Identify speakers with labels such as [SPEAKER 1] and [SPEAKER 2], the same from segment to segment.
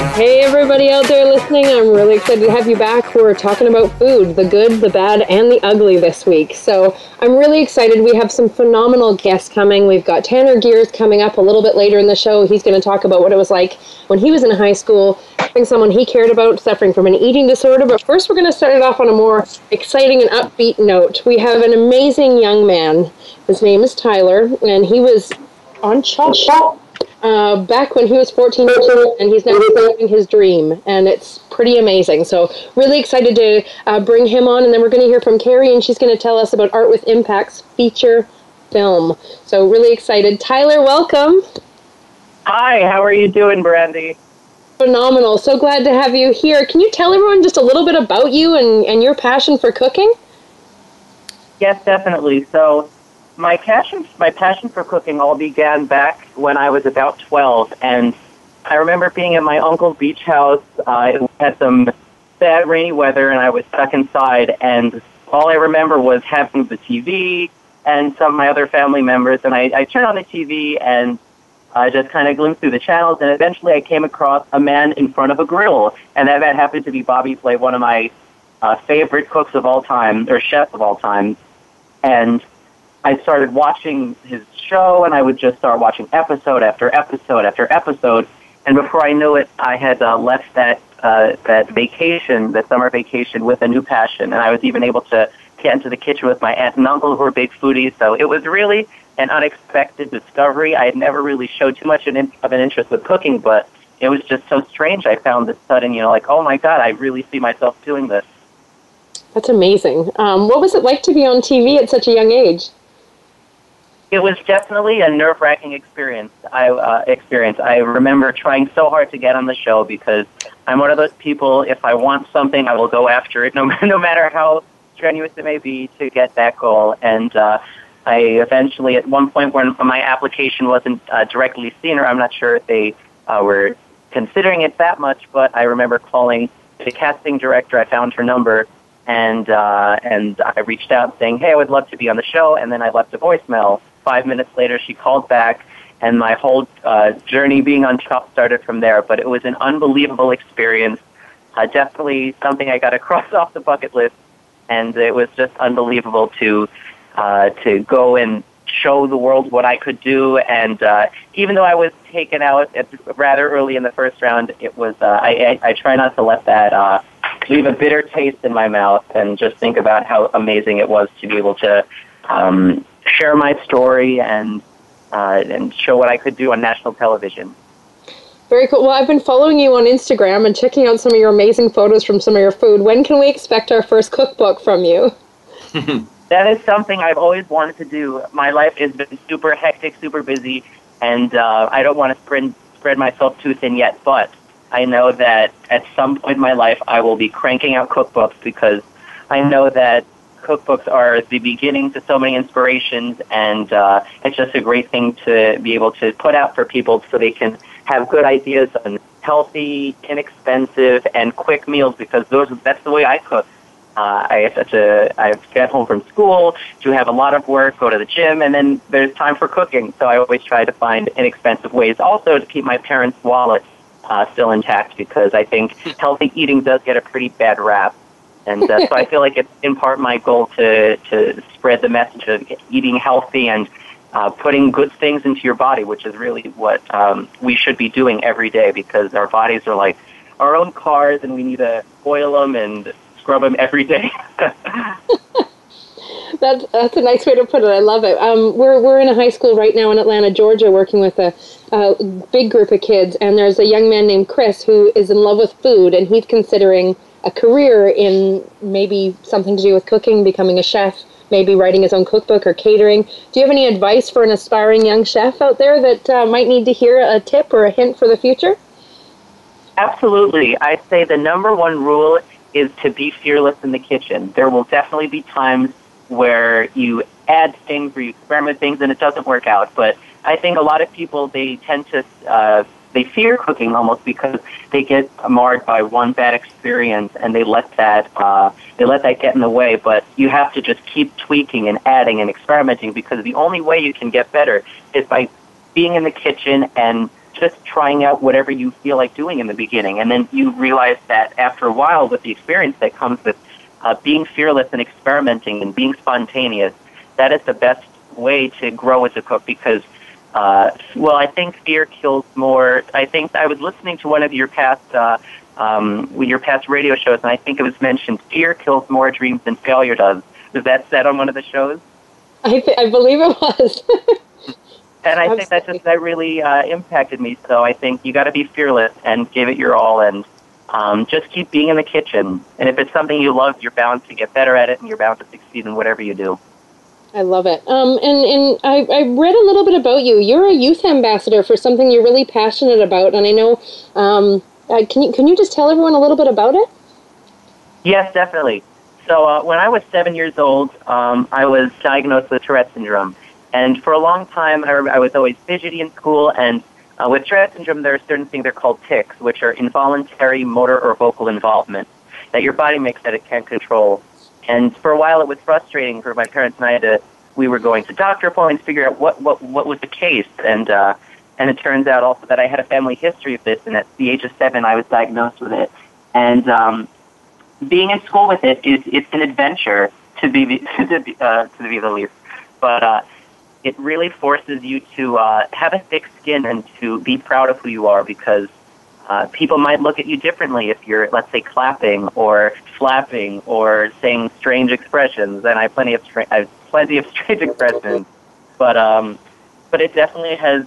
[SPEAKER 1] Hey, everybody out there listening. I'm really excited to have you back. We're talking about food the good, the bad, and the ugly this week. So I'm really excited. We have some phenomenal guests coming. We've got Tanner Gers coming up a little bit later in the show. He's going to talk about what it was like when he was in high school, having someone he cared about suffering from an eating disorder. But first, we're going to start it off on a more exciting and upbeat note. We have an amazing young man. His name is Tyler, and he was on Chopped uh, back when he was 14 years old, and he's now living his dream, and it's pretty amazing. So, really excited to uh, bring him on, and then we're going to hear from Carrie, and she's going to tell us about Art with Impact's feature film. So, really excited. Tyler, welcome.
[SPEAKER 2] Hi, how are you doing, Brandy?
[SPEAKER 1] Phenomenal. So glad to have you here. Can you tell everyone just a little bit about you and, and your passion for cooking?
[SPEAKER 2] Yes, definitely. So, my passion my passion for cooking all began back when I was about 12 and I remember being at my uncle's beach house uh, it had some bad rainy weather and I was stuck inside and all I remember was having the TV and some of my other family members and I, I turned on the TV and I just kind of glimpsed through the channels and eventually I came across a man in front of a grill and that, that happened to be Bobby Flay, one of my uh, favorite cooks of all time or chefs of all time and I started watching his show, and I would just start watching episode after episode after episode. And before I knew it, I had uh, left that uh, that vacation, that summer vacation, with a new passion, and I was even able to get into the kitchen with my aunt and uncle, who were big foodies. So it was really an unexpected discovery. I had never really showed too much of an interest with cooking, but it was just so strange. I found this sudden, you know, like, oh my god, I really see myself doing this.
[SPEAKER 1] That's amazing. Um, what was it like to be on TV at such a young age?
[SPEAKER 2] It was definitely a nerve wracking experience. I uh, experience. I remember trying so hard to get on the show because I'm one of those people. If I want something, I will go after it, no no matter how strenuous it may be to get that goal. And uh, I eventually, at one point, when my application wasn't uh, directly seen, or I'm not sure if they uh, were considering it that much, but I remember calling the casting director. I found her number. And uh, and I reached out saying, "Hey, I would love to be on the show." And then I left a voicemail five minutes later, she called back, and my whole uh, journey being on Chopped started from there. But it was an unbelievable experience. Uh, definitely something I got to cross off the bucket list, and it was just unbelievable to uh, to go and show the world what I could do. And uh, even though I was taken out at, rather early in the first round, it was uh, I, I, I try not to let that uh, leave a bitter taste in my mouth, and just think about how amazing it was to be able to um, share my story and uh, and show what I could do on national television.
[SPEAKER 1] Very cool. Well, I've been following you on Instagram and checking out some of your amazing photos from some of your food. When can we expect our first cookbook from you?
[SPEAKER 2] that is something I've always wanted to do. My life has been super hectic, super busy, and uh, I don't want to spread spread myself too thin yet. But I know that at some point in my life, I will be cranking out cookbooks because I know that cookbooks are the beginning to so many inspirations, and uh, it's just a great thing to be able to put out for people so they can have good ideas on healthy, inexpensive, and quick meals because those that's the way I cook. Uh, I have such a I get home from school, do have a lot of work, go to the gym, and then there's time for cooking. So I always try to find inexpensive ways, also to keep my parents' wallets uh, still intact because I think healthy eating does get a pretty bad rap. And uh, so I feel like it's in part my goal to, to spread the message of eating healthy and uh, putting good things into your body, which is really what um, we should be doing every day because our bodies are like our own cars and we need to oil them and scrub them every day.
[SPEAKER 1] that's that's a nice way to put it. I love it. Um, we're we're in a high school right now in Atlanta, Georgia, working with a, a big group of kids, and there's a young man named Chris who is in love with food, and he's considering a career in maybe something to do with cooking, becoming a chef, maybe writing his own cookbook or catering. Do you have any advice for an aspiring young chef out there that uh, might need to hear a tip or a hint for the future?
[SPEAKER 2] Absolutely. I say the number one rule is to be fearless in the kitchen. There will definitely be times where you add things or you experiment things and it doesn't work out. But I think a lot of people they tend to uh, they fear cooking almost because they get marred by one bad experience and they let that uh, they let that get in the way. But you have to just keep tweaking and adding and experimenting because the only way you can get better is by being in the kitchen and just trying out whatever you feel like doing in the beginning. And then you realize that after a while, with the experience that comes with uh, being fearless and experimenting and being spontaneous, that is the best way to grow as a cook because, uh, well, I think fear kills more. I think I was listening to one of your past, uh, um, your past radio shows, and I think it was mentioned fear kills more dreams than failure does. Was that said on one of the shows?
[SPEAKER 1] I, th- I believe it was.
[SPEAKER 2] and I think that just that really uh, impacted me. So I think you got to be fearless and give it your all, and um, just keep being in the kitchen. And if it's something you love, you're bound to get better at it, and you're bound to succeed in whatever you do.
[SPEAKER 1] I love it. Um, and and I, I read a little bit about you. You're a youth ambassador for something you're really passionate about, and I know. Um, uh, can you can you just tell everyone a little bit about it?
[SPEAKER 2] Yes, definitely. So uh, when I was seven years old, um, I was diagnosed with Tourette syndrome, and for a long time, I, I was always fidgety in school and uh, with Tourette syndrome, there are certain things they're called tics, which are involuntary motor or vocal involvement that your body makes that it can't control. And for a while, it was frustrating for my parents and I to. We were going to doctor appointments, figure out what what what was the case, and uh, and it turns out also that I had a family history of this, and at the age of seven, I was diagnosed with it. And um, being in school with it is it's an adventure to be to be, uh, to be the least. But uh, it really forces you to uh, have a thick skin and to be proud of who you are because uh, people might look at you differently if you're, let's say, clapping or flapping or saying strange expressions. And I have plenty of stra- I have plenty of strange expressions, but um, but it definitely has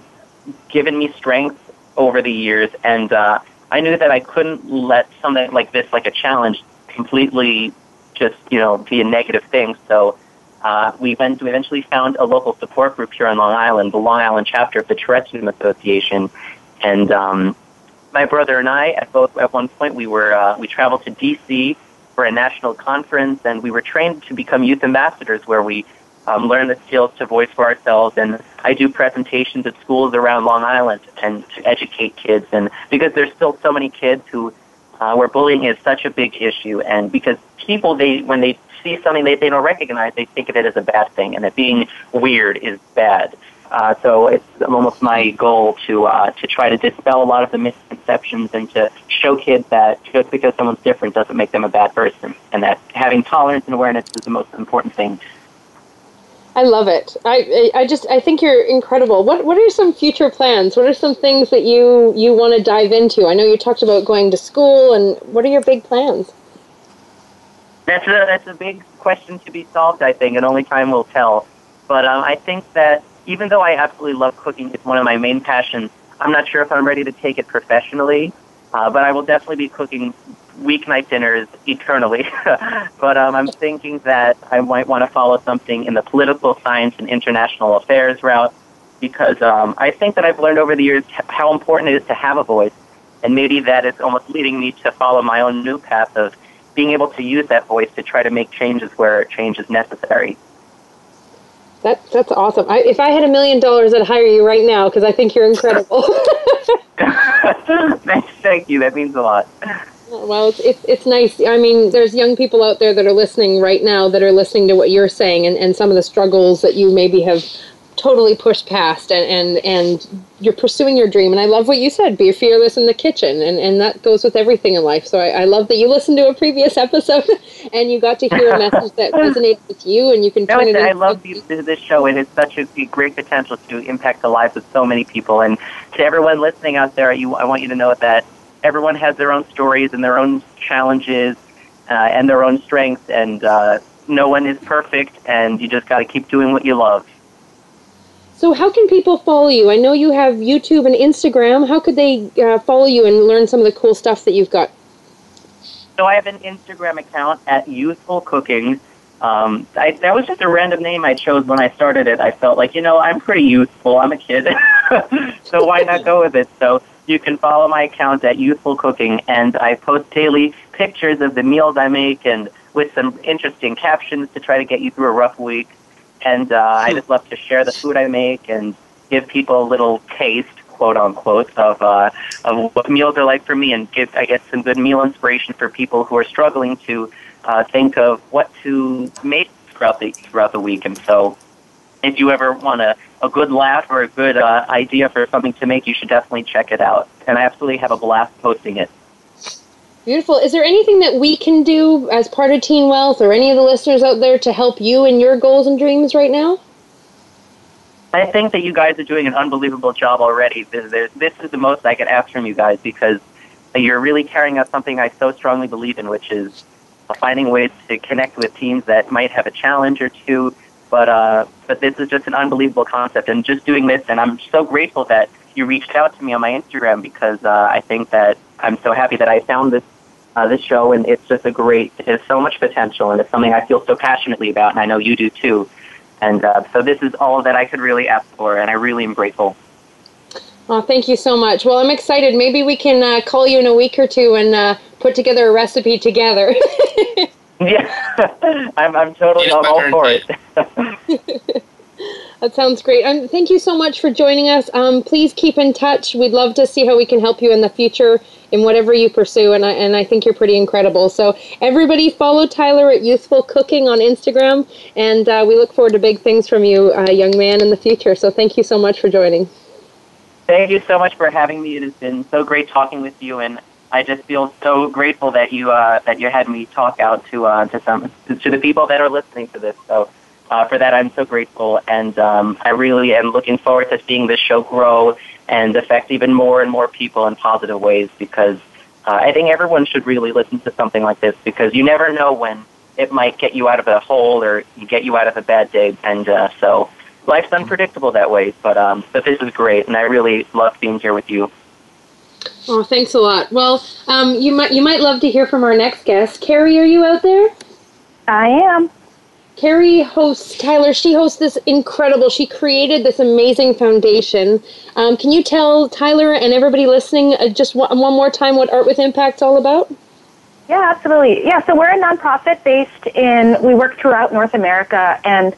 [SPEAKER 2] given me strength over the years, and uh, I knew that I couldn't let something like this, like a challenge, completely just you know be a negative thing. So uh, we went, we eventually found a local support group here on Long Island, the Long Island chapter of the Tourette Syndrome Association, and um, my brother and I, at both at one point, we were uh, we traveled to D.C. for a national conference, and we were trained to become youth ambassadors, where we um, learn the skills to voice for ourselves. And I do presentations at schools around Long Island and to educate kids, and because there's still so many kids who uh, where bullying is such a big issue, and because people they when they see something they, they don't recognize, they think of it as a bad thing, and that being weird is bad. Uh, so it's almost my goal to uh, to try to dispel a lot of the misconceptions and to show kids that just because someone's different doesn't make them a bad person, and that having tolerance and awareness is the most important thing.
[SPEAKER 1] I love it. I I just I think you're incredible. What what are some future plans? What are some things that you you want to dive into? I know you talked about going to school, and what are your big plans?
[SPEAKER 2] That's a that's a big question to be solved, I think, and only time will tell. But um, I think that even though I absolutely love cooking, it's one of my main passions. I'm not sure if I'm ready to take it professionally, uh, but I will definitely be cooking weeknight dinners eternally. but um, I'm thinking that I might want to follow something in the political science and international affairs route because um, I think that I've learned over the years how important it is to have a voice, and maybe that is almost leading me to follow my own new path of being able to use that voice to try to make changes where change is necessary.
[SPEAKER 1] That, that's awesome. I, if I had a million dollars, I'd hire you right now because I think you're incredible.
[SPEAKER 2] Thank you. That means a lot.
[SPEAKER 1] Well, it's, it's, it's nice. I mean, there's young people out there that are listening right now that are listening to what you're saying and, and some of the struggles that you maybe have totally pushed past and, and and you're pursuing your dream. And i love what you said be fearless in the kitchen. And, and that goes with everything in life. So I, I love that you listened to a previous episode and you got to hear a message that resonated with you and you can no, it
[SPEAKER 2] i love this show. And it's such a great potential to impact the lives of so many people. And to everyone listening out there you, i want you to know that everyone has their own stories and their own challenges uh, and their own strengths and uh, no one is perfect and you just got to keep doing what you love
[SPEAKER 1] so, how can people follow you? I know you have YouTube and Instagram. How could they uh, follow you and learn some of the cool stuff that you've got?
[SPEAKER 2] So, I have an Instagram account at Youthful Cooking. Um, I, that was just a random name I chose when I started it. I felt like, you know, I'm pretty youthful. I'm a kid. so, why not go with it? So, you can follow my account at Youthful Cooking, and I post daily pictures of the meals I make and with some interesting captions to try to get you through a rough week and uh, I just love to share the food I make and give people a little taste, quote unquote, of uh, of what meals are like for me, and give I guess some good meal inspiration for people who are struggling to uh, think of what to make throughout the throughout the week. And so, if you ever want a a good laugh or a good uh, idea for something to make, you should definitely check it out. And I absolutely have a blast posting it.
[SPEAKER 1] Beautiful. Is there anything that we can do as part of Teen Wealth or any of the listeners out there to help you in your goals and dreams right now?
[SPEAKER 2] I think that you guys are doing an unbelievable job already. This, this is the most I could ask from you guys because you're really carrying out something I so strongly believe in, which is finding ways to connect with teens that might have a challenge or two. But uh, but this is just an unbelievable concept, and just doing this, and I'm so grateful that you reached out to me on my Instagram because uh, I think that I'm so happy that I found this uh, this show, and it's just a great. It has so much potential, and it's something I feel so passionately about, and I know you do too. And uh, so this is all that I could really ask for, and I really am grateful.
[SPEAKER 1] Oh, thank you so much. Well, I'm excited. Maybe we can uh, call you in a week or two and uh, put together a recipe together.
[SPEAKER 2] yeah, I'm, I'm totally all, all for it.
[SPEAKER 1] That sounds great. Um, thank you so much for joining us. Um, please keep in touch. We'd love to see how we can help you in the future in whatever you pursue, and I, and I think you're pretty incredible. So, everybody, follow Tyler at Youthful Cooking on Instagram, and uh, we look forward to big things from you, uh, young man, in the future. So, thank you so much for joining.
[SPEAKER 2] Thank you so much for having me. It has been so great talking with you, and I just feel so grateful that you uh, that you had me talk out to uh, to some to the people that are listening to this. So uh, for that, I'm so grateful, and um, I really am looking forward to seeing this show grow and affect even more and more people in positive ways. Because uh, I think everyone should really listen to something like this because you never know when it might get you out of a hole or get you out of a bad day, and uh, so life's unpredictable that way. But um, but this is great, and I really love being here with you.
[SPEAKER 1] Oh, thanks a lot. Well, um, you might you might love to hear from our next guest. Carrie, are you out there?
[SPEAKER 3] I am.
[SPEAKER 1] Carrie hosts, Tyler, she hosts this incredible, she created this amazing foundation. Um, can you tell Tyler and everybody listening uh, just one, one more time what Art with Impact's all about?
[SPEAKER 3] Yeah, absolutely. Yeah, so we're a nonprofit based in, we work throughout North America, and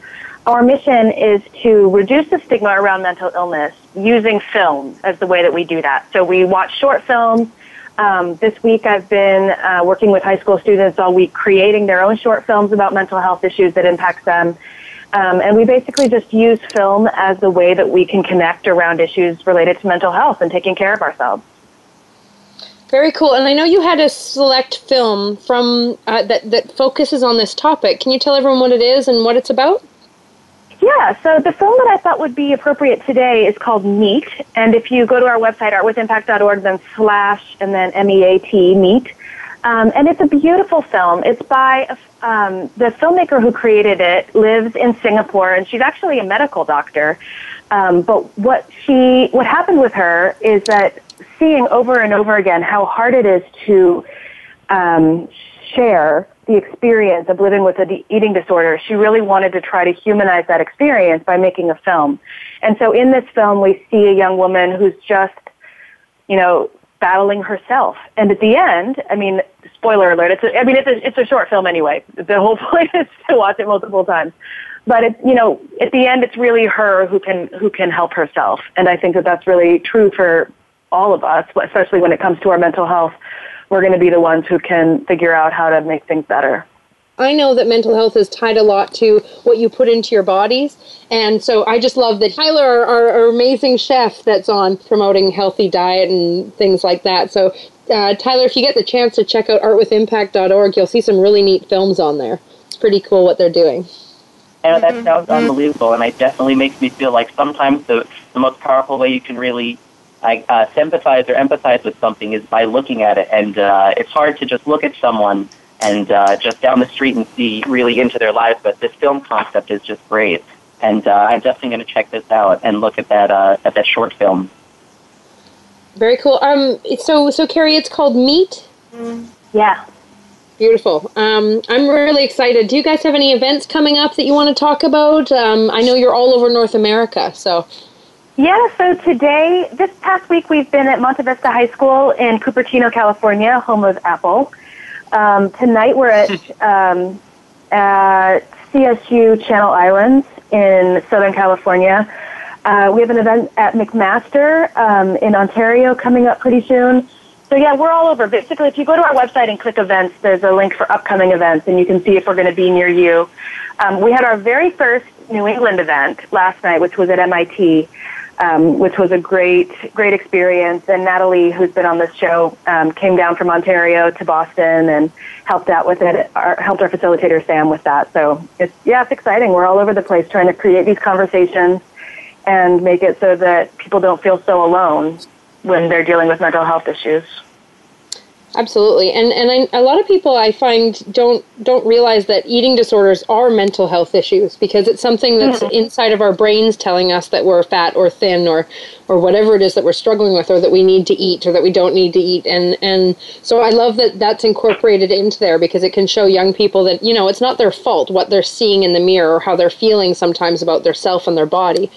[SPEAKER 3] our mission is to reduce the stigma around mental illness using film as the way that we do that. So we watch short films um, this week, I've been uh, working with high school students all week, creating their own short films about mental health issues that impact them. Um, and we basically just use film as the way that we can connect around issues related to mental health and taking care of ourselves.
[SPEAKER 1] Very cool. And I know you had a select film from uh, that that focuses on this topic. Can you tell everyone what it is and what it's about?
[SPEAKER 3] Yeah, so the film that I thought would be appropriate today is called Meat, and if you go to our website, artwithimpact.org, then slash and then M-E-A-T, Meat, um, and it's a beautiful film. It's by um, the filmmaker who created it lives in Singapore, and she's actually a medical doctor. Um, but what she, what happened with her is that seeing over and over again how hard it is to um, share the experience of living with an eating disorder, she really wanted to try to humanize that experience by making a film. And so in this film, we see a young woman who's just, you know, battling herself. And at the end, I mean, spoiler alert, it's a, I mean, it's a, it's a short film anyway. The whole point is to watch it multiple times. But it, you know, at the end, it's really her who can, who can help herself. And I think that that's really true for all of us, especially when it comes to our mental health we're going to be the ones who can figure out how to make things better.
[SPEAKER 1] I know that mental health is tied a lot to what you put into your bodies. And so I just love that Tyler, our, our, our amazing chef that's on promoting healthy diet and things like that. So, uh, Tyler, if you get the chance to check out artwithimpact.org, you'll see some really neat films on there. It's pretty cool what they're doing.
[SPEAKER 2] I know that sounds unbelievable, and it definitely makes me feel like sometimes the, the most powerful way you can really I, uh, sympathize or empathize with something is by looking at it. And uh, it's hard to just look at someone and uh, just down the street and see really into their lives. But this film concept is just great, and uh, I'm definitely going to check this out and look at that uh, at that short film.
[SPEAKER 1] Very cool. Um, so so Carrie, it's called Meat.
[SPEAKER 3] Yeah.
[SPEAKER 1] Beautiful. Um, I'm really excited. Do you guys have any events coming up that you want to talk about? Um, I know you're all over North America, so.
[SPEAKER 3] Yeah, so today, this past week, we've been at Monte Vista High School in Cupertino, California, home of Apple. Um, tonight, we're at, um, at CSU Channel Islands in Southern California. Uh, we have an event at McMaster um, in Ontario coming up pretty soon. So yeah, we're all over. Basically, if you go to our website and click events, there's a link for upcoming events, and you can see if we're going to be near you. Um, we had our very first New England event last night, which was at MIT, um, which was a great, great experience. And Natalie, who's been on this show, um, came down from Ontario to Boston and helped out with it. Our, helped our facilitator Sam with that. So it's yeah, it's exciting. We're all over the place trying to create these conversations and make it so that people don't feel so alone when they're dealing with mental health issues.
[SPEAKER 1] Absolutely, and and I, a lot of people I find don't don't realize that eating disorders are mental health issues because it's something that's mm-hmm. inside of our brains telling us that we're fat or thin or or whatever it is that we're struggling with or that we need to eat or that we don't need to eat and and so I love that that's incorporated into there because it can show young people that you know it's not their fault what they're seeing in the mirror or how they're feeling sometimes about their self and their body.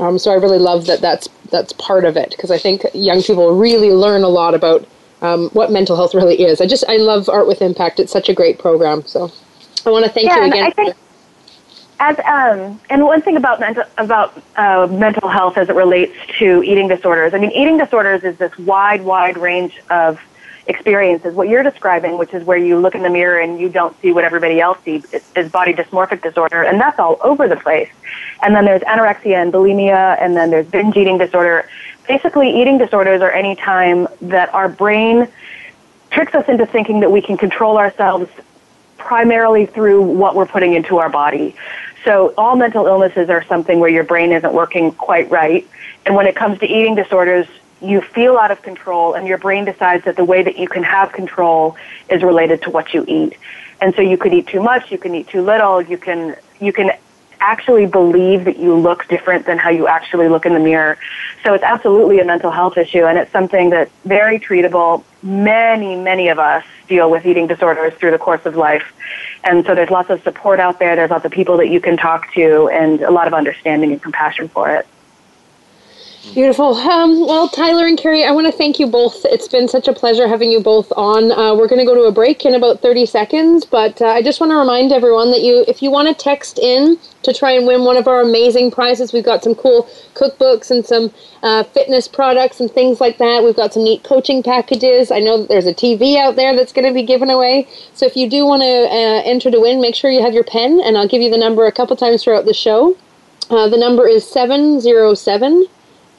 [SPEAKER 1] Um, so I really love that that's that's part of it because I think young people really learn a lot about um, what mental health really is. I just I love Art with Impact. It's such a great program. So I want to thank
[SPEAKER 3] yeah,
[SPEAKER 1] you again.
[SPEAKER 3] I think as um, and one thing about mental about uh, mental health as it relates to eating disorders. I mean, eating disorders is this wide, wide range of experiences. What you're describing, which is where you look in the mirror and you don't see what everybody else sees, is body dysmorphic disorder, and that's all over the place. And then there's anorexia and bulimia, and then there's binge eating disorder. Basically, eating disorders are any time that our brain tricks us into thinking that we can control ourselves primarily through what we're putting into our body. So all mental illnesses are something where your brain isn't working quite right. And when it comes to eating disorders, you feel out of control and your brain decides that the way that you can have control is related to what you eat. And so you could eat too much, you can eat too little, you can you can actually believe that you look different than how you actually look in the mirror. So it's absolutely a mental health issue and it's something that's very treatable. Many, many of us deal with eating disorders through the course of life. And so there's lots of support out there, there's lots of people that you can talk to and a lot of understanding and compassion for it.
[SPEAKER 1] Beautiful. Um, well, Tyler and Carrie, I want to thank you both. It's been such a pleasure having you both on. Uh, we're going to go to a break in about 30 seconds, but uh, I just want to remind everyone that you, if you want to text in to try and win one of our amazing prizes, we've got some cool cookbooks and some uh, fitness products and things like that. We've got some neat coaching packages. I know that there's a TV out there that's going to be given away. So if you do want to uh, enter to win, make sure you have your pen, and I'll give you the number a couple times throughout the show. Uh, the number is 707-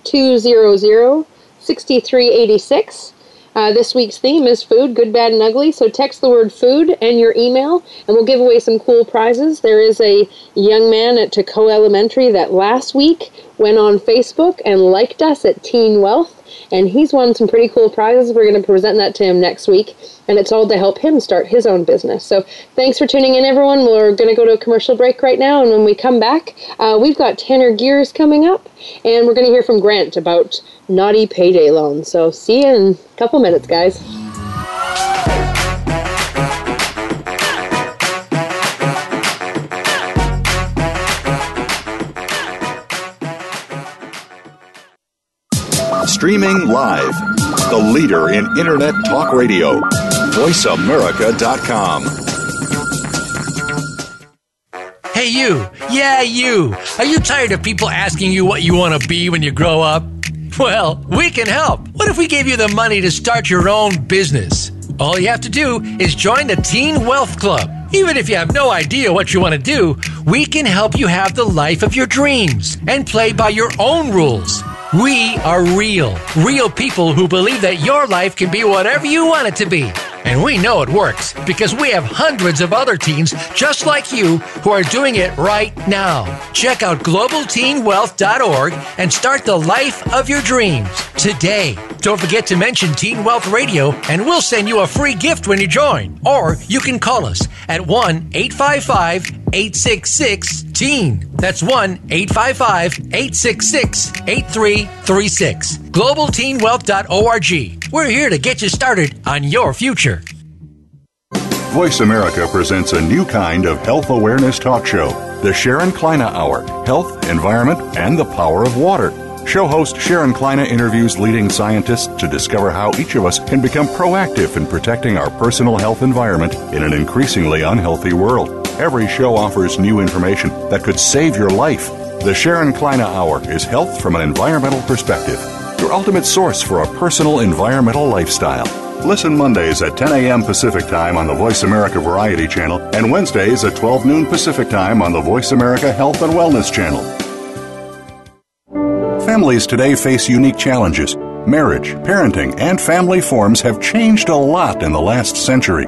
[SPEAKER 1] 200 6386. Uh, this week's theme is food, good, bad, and ugly. So text the word food and your email, and we'll give away some cool prizes. There is a young man at Tacoa Elementary that last week went on Facebook and liked us at Teen Wealth and he's won some pretty cool prizes. We're going to present that to him next week, and it's all to help him start his own business. So thanks for tuning in, everyone. We're going to go to a commercial break right now, and when we come back, uh, we've got Tanner Gers coming up, and we're going to hear from Grant about naughty payday loans. So see you in a couple minutes, guys.
[SPEAKER 4] Streaming live. The leader in Internet talk radio. VoiceAmerica.com.
[SPEAKER 5] Hey, you. Yeah, you. Are you tired of people asking you what you want to be when you grow up? Well, we can help. What if we gave you the money to start your own business? All you have to do is join the Teen Wealth Club. Even if you have no idea what you want to do, we can help you have the life of your dreams and play by your own rules. We are real, real people who believe that your life can be whatever you want it to be. And we know it works because we have hundreds of other teens just like you who are doing it right now. Check out globalteenwealth.org and start the life of your dreams today. Don't forget to mention Teen Wealth Radio and we'll send you a free gift when you join. Or you can call us at 1 855 866 TEEN. That's 1 855 866 8336. GlobalTeenWealth.org. We're here to get you started on your future.
[SPEAKER 4] Voice America presents a new kind of health awareness talk show, the Sharon Kleyne Hour Health, Environment, and the Power of Water. Show host Sharon Kleyne interviews leading scientists to discover how each of us can become proactive in protecting our personal health environment in an increasingly unhealthy world. Every show offers new information that could save your life. The Sharon Kleyne Hour is health from an environmental perspective, your ultimate source for a personal environmental lifestyle. Listen Mondays at 10 a.m. Pacific Time on the Voice America Variety Channel and Wednesdays at 12 noon Pacific Time on the Voice America Health and Wellness Channel. Families today face unique challenges. Marriage, parenting, and family forms have changed a lot in the last century.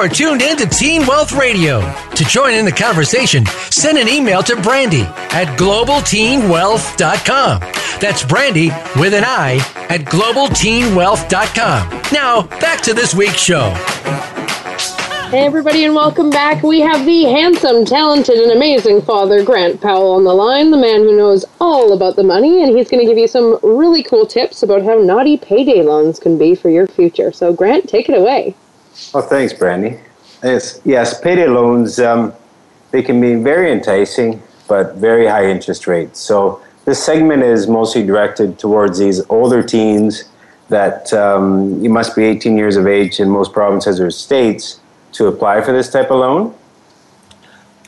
[SPEAKER 5] are tuned in to Teen Wealth Radio. To join in the conversation, send an email to Brandy at globalteenwealth.com. That's Brandy with an I at globalteenwealth.com. Now, back to this week's show.
[SPEAKER 1] Hey, everybody, and welcome back. We have the handsome, talented, and amazing father, Grant Powell, on the line, the man who knows all about the money, and he's going to give you some really cool tips about how naughty payday loans can be for your future. So, Grant, take it away.
[SPEAKER 6] Oh, thanks, Brandy. Yes, yes payday loans, um, they can be very enticing, but very high interest rates. So this segment is mostly directed towards these older teens that um, you must be 18 years of age in most provinces or states to apply for this type of loan.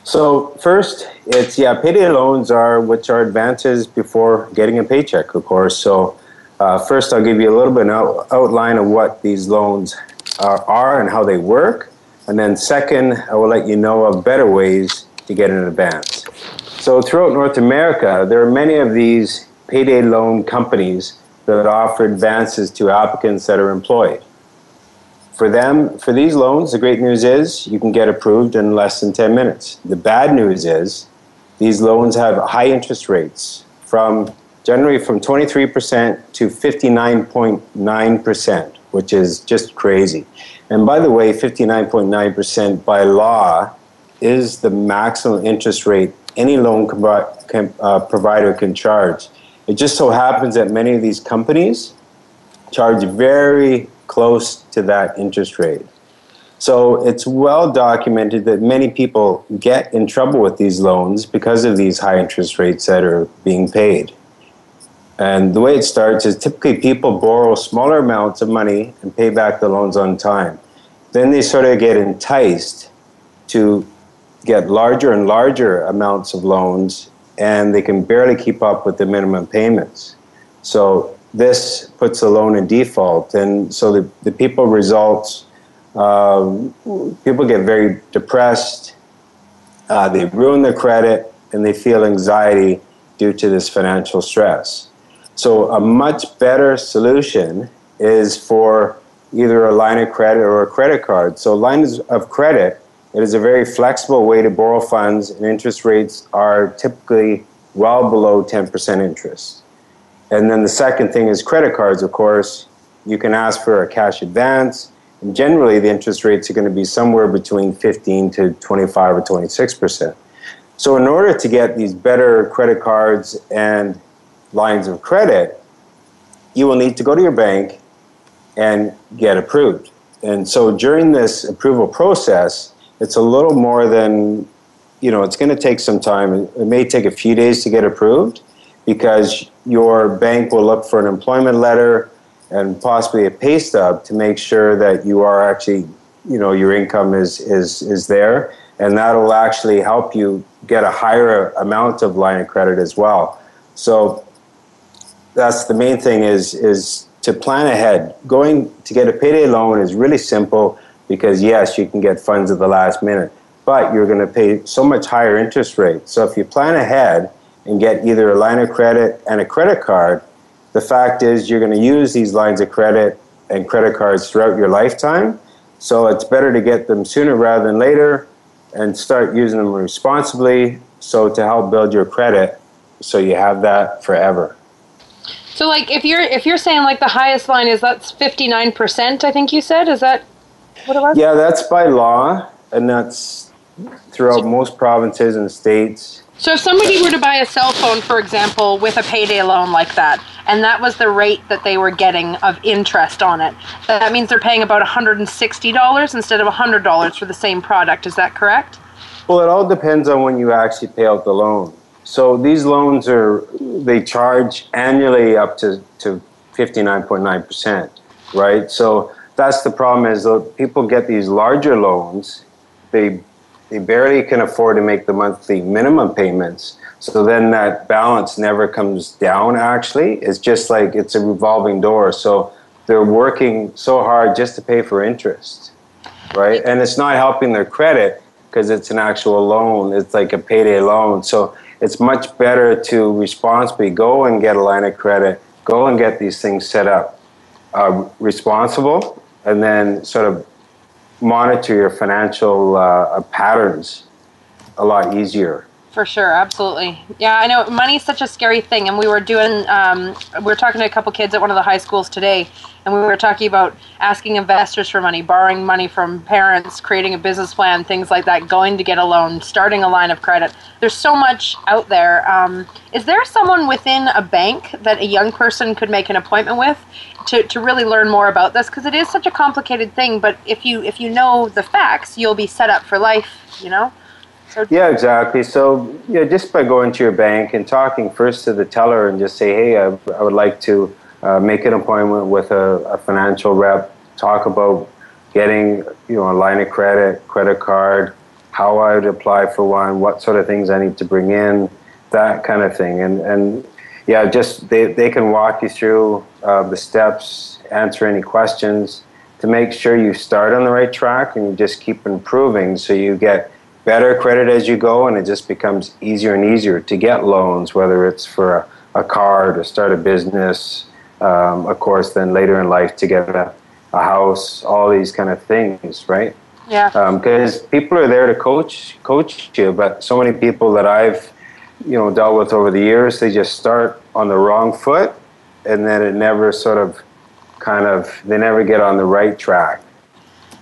[SPEAKER 6] So first, it's yeah, payday loans are which are advances before getting a paycheck, of course. So uh, first, I'll give you a little bit of out- outline of what these loans are, and how they work, and then second, I will let you know of better ways to get an advance. So throughout North America, there are many of these payday loan companies that offer advances to applicants that are employed. For them, for these loans, the great news is you can get approved in less than 10 minutes. The bad news is these loans have high interest rates from generally from 23% to 59.9%, which is just crazy. And by the way, 59.9% by law is the maximum interest rate any loan compri- can, uh, provider can charge. It just so happens that many of these companies charge very close to that interest rate. So it's well documented that many people get in trouble with these loans because of these high interest rates that are being paid. And the way it starts is typically people borrow smaller amounts of money and pay back the loans on time. Then they sort of get enticed to get larger and larger amounts of loans and they can barely keep up with the minimum payments. So this puts the loan in default, and so the, the people results. Um, people get very depressed. Uh, they ruin their credit, and they feel anxiety due to this financial stress. So a much better solution is for either a line of credit or a credit card. So lines of credit it is a very flexible way to borrow funds, and interest rates are typically well below 10% interest. And then the second thing is credit cards, of course. You can ask for a cash advance, and generally the interest rates are going to be somewhere between 15 to 25 or 26%. So, in order to get these better credit cards and lines of credit, you will need to go to your bank and get approved. And so, during this approval process, it's a little more than, you know, it's going to take some time. It may take a few days to get approved because your bank will look for an employment letter and possibly a pay stub to make sure that you are actually, you know, your income is, is, is there. And that will actually help you get a higher amount of line of credit as well. So that's the main thing is, is to plan ahead. Going to get a payday loan is really simple because yes, you can get funds at the last minute, but you're going to pay so much higher interest rate. So if you plan ahead and get either a line of credit and a credit card, the fact is you're going to use these lines of credit and credit cards throughout your lifetime. So it's better to get them sooner rather than later and start using them responsibly so to help build your credit so you have that forever.
[SPEAKER 1] So like if you're if you're saying like the highest line is that's 59%, I think you said, is that what it was?
[SPEAKER 6] Yeah, that's by law and that's throughout most provinces and states.
[SPEAKER 1] So if somebody were to buy a cell phone, for example, with a payday loan like that, and that was the rate that they were getting of interest on it, that means they're paying about $160 instead of $100 for the same product. Is that correct?
[SPEAKER 6] Well, it all depends on when you actually pay out the loan. So these loans are they charge annually up to to 59.9%, right? So that's the problem is that people get these larger loans, they they barely can afford to make the monthly minimum payments. So then that balance never comes down actually. It's just like it's a revolving door. So they're working so hard just to pay for interest. Right? And it's not helping their credit because it's an actual loan. It's like a payday loan. So it's much better to responsibly go and get a line of credit, go and get these things set up uh, responsible, and then sort of monitor your financial uh, patterns a lot easier.
[SPEAKER 1] For sure, absolutely. Yeah, I know money is such a scary thing, and we were doing, um, we were talking to a couple kids at one of the high schools today, and we were talking about asking investors for money, borrowing money from parents, creating a business plan, things like that, going to get a loan, starting a line of credit. There's so much out there. Um, is there someone within a bank that a young person could make an appointment with to, to really learn more about this? Because it is such a complicated thing, but if you if you know the facts, you'll be set up for life. You know.
[SPEAKER 6] Yeah, exactly. So yeah, just by going to your bank and talking first to the teller and just say, hey, I, I would like to uh, make an appointment with a, a, financial rep, talk about getting you know a line of credit, credit card, how I would apply for one, what sort of things I need to bring in, that kind of thing, and and yeah, just they, they can walk you through uh, the steps, answer any questions to make sure you start on the right track and you just keep improving so you get better credit as you go, and it just becomes easier and easier to get loans, whether it's for a, a car to start a business, um, of course, then later in life to get a, a house, all these kind of things, right?
[SPEAKER 1] Yeah.
[SPEAKER 6] Because um, people are there to coach coach you, but so many people that I've you know dealt with over the years, they just start on the wrong foot, and then it never sort of kind of they never get on the right track.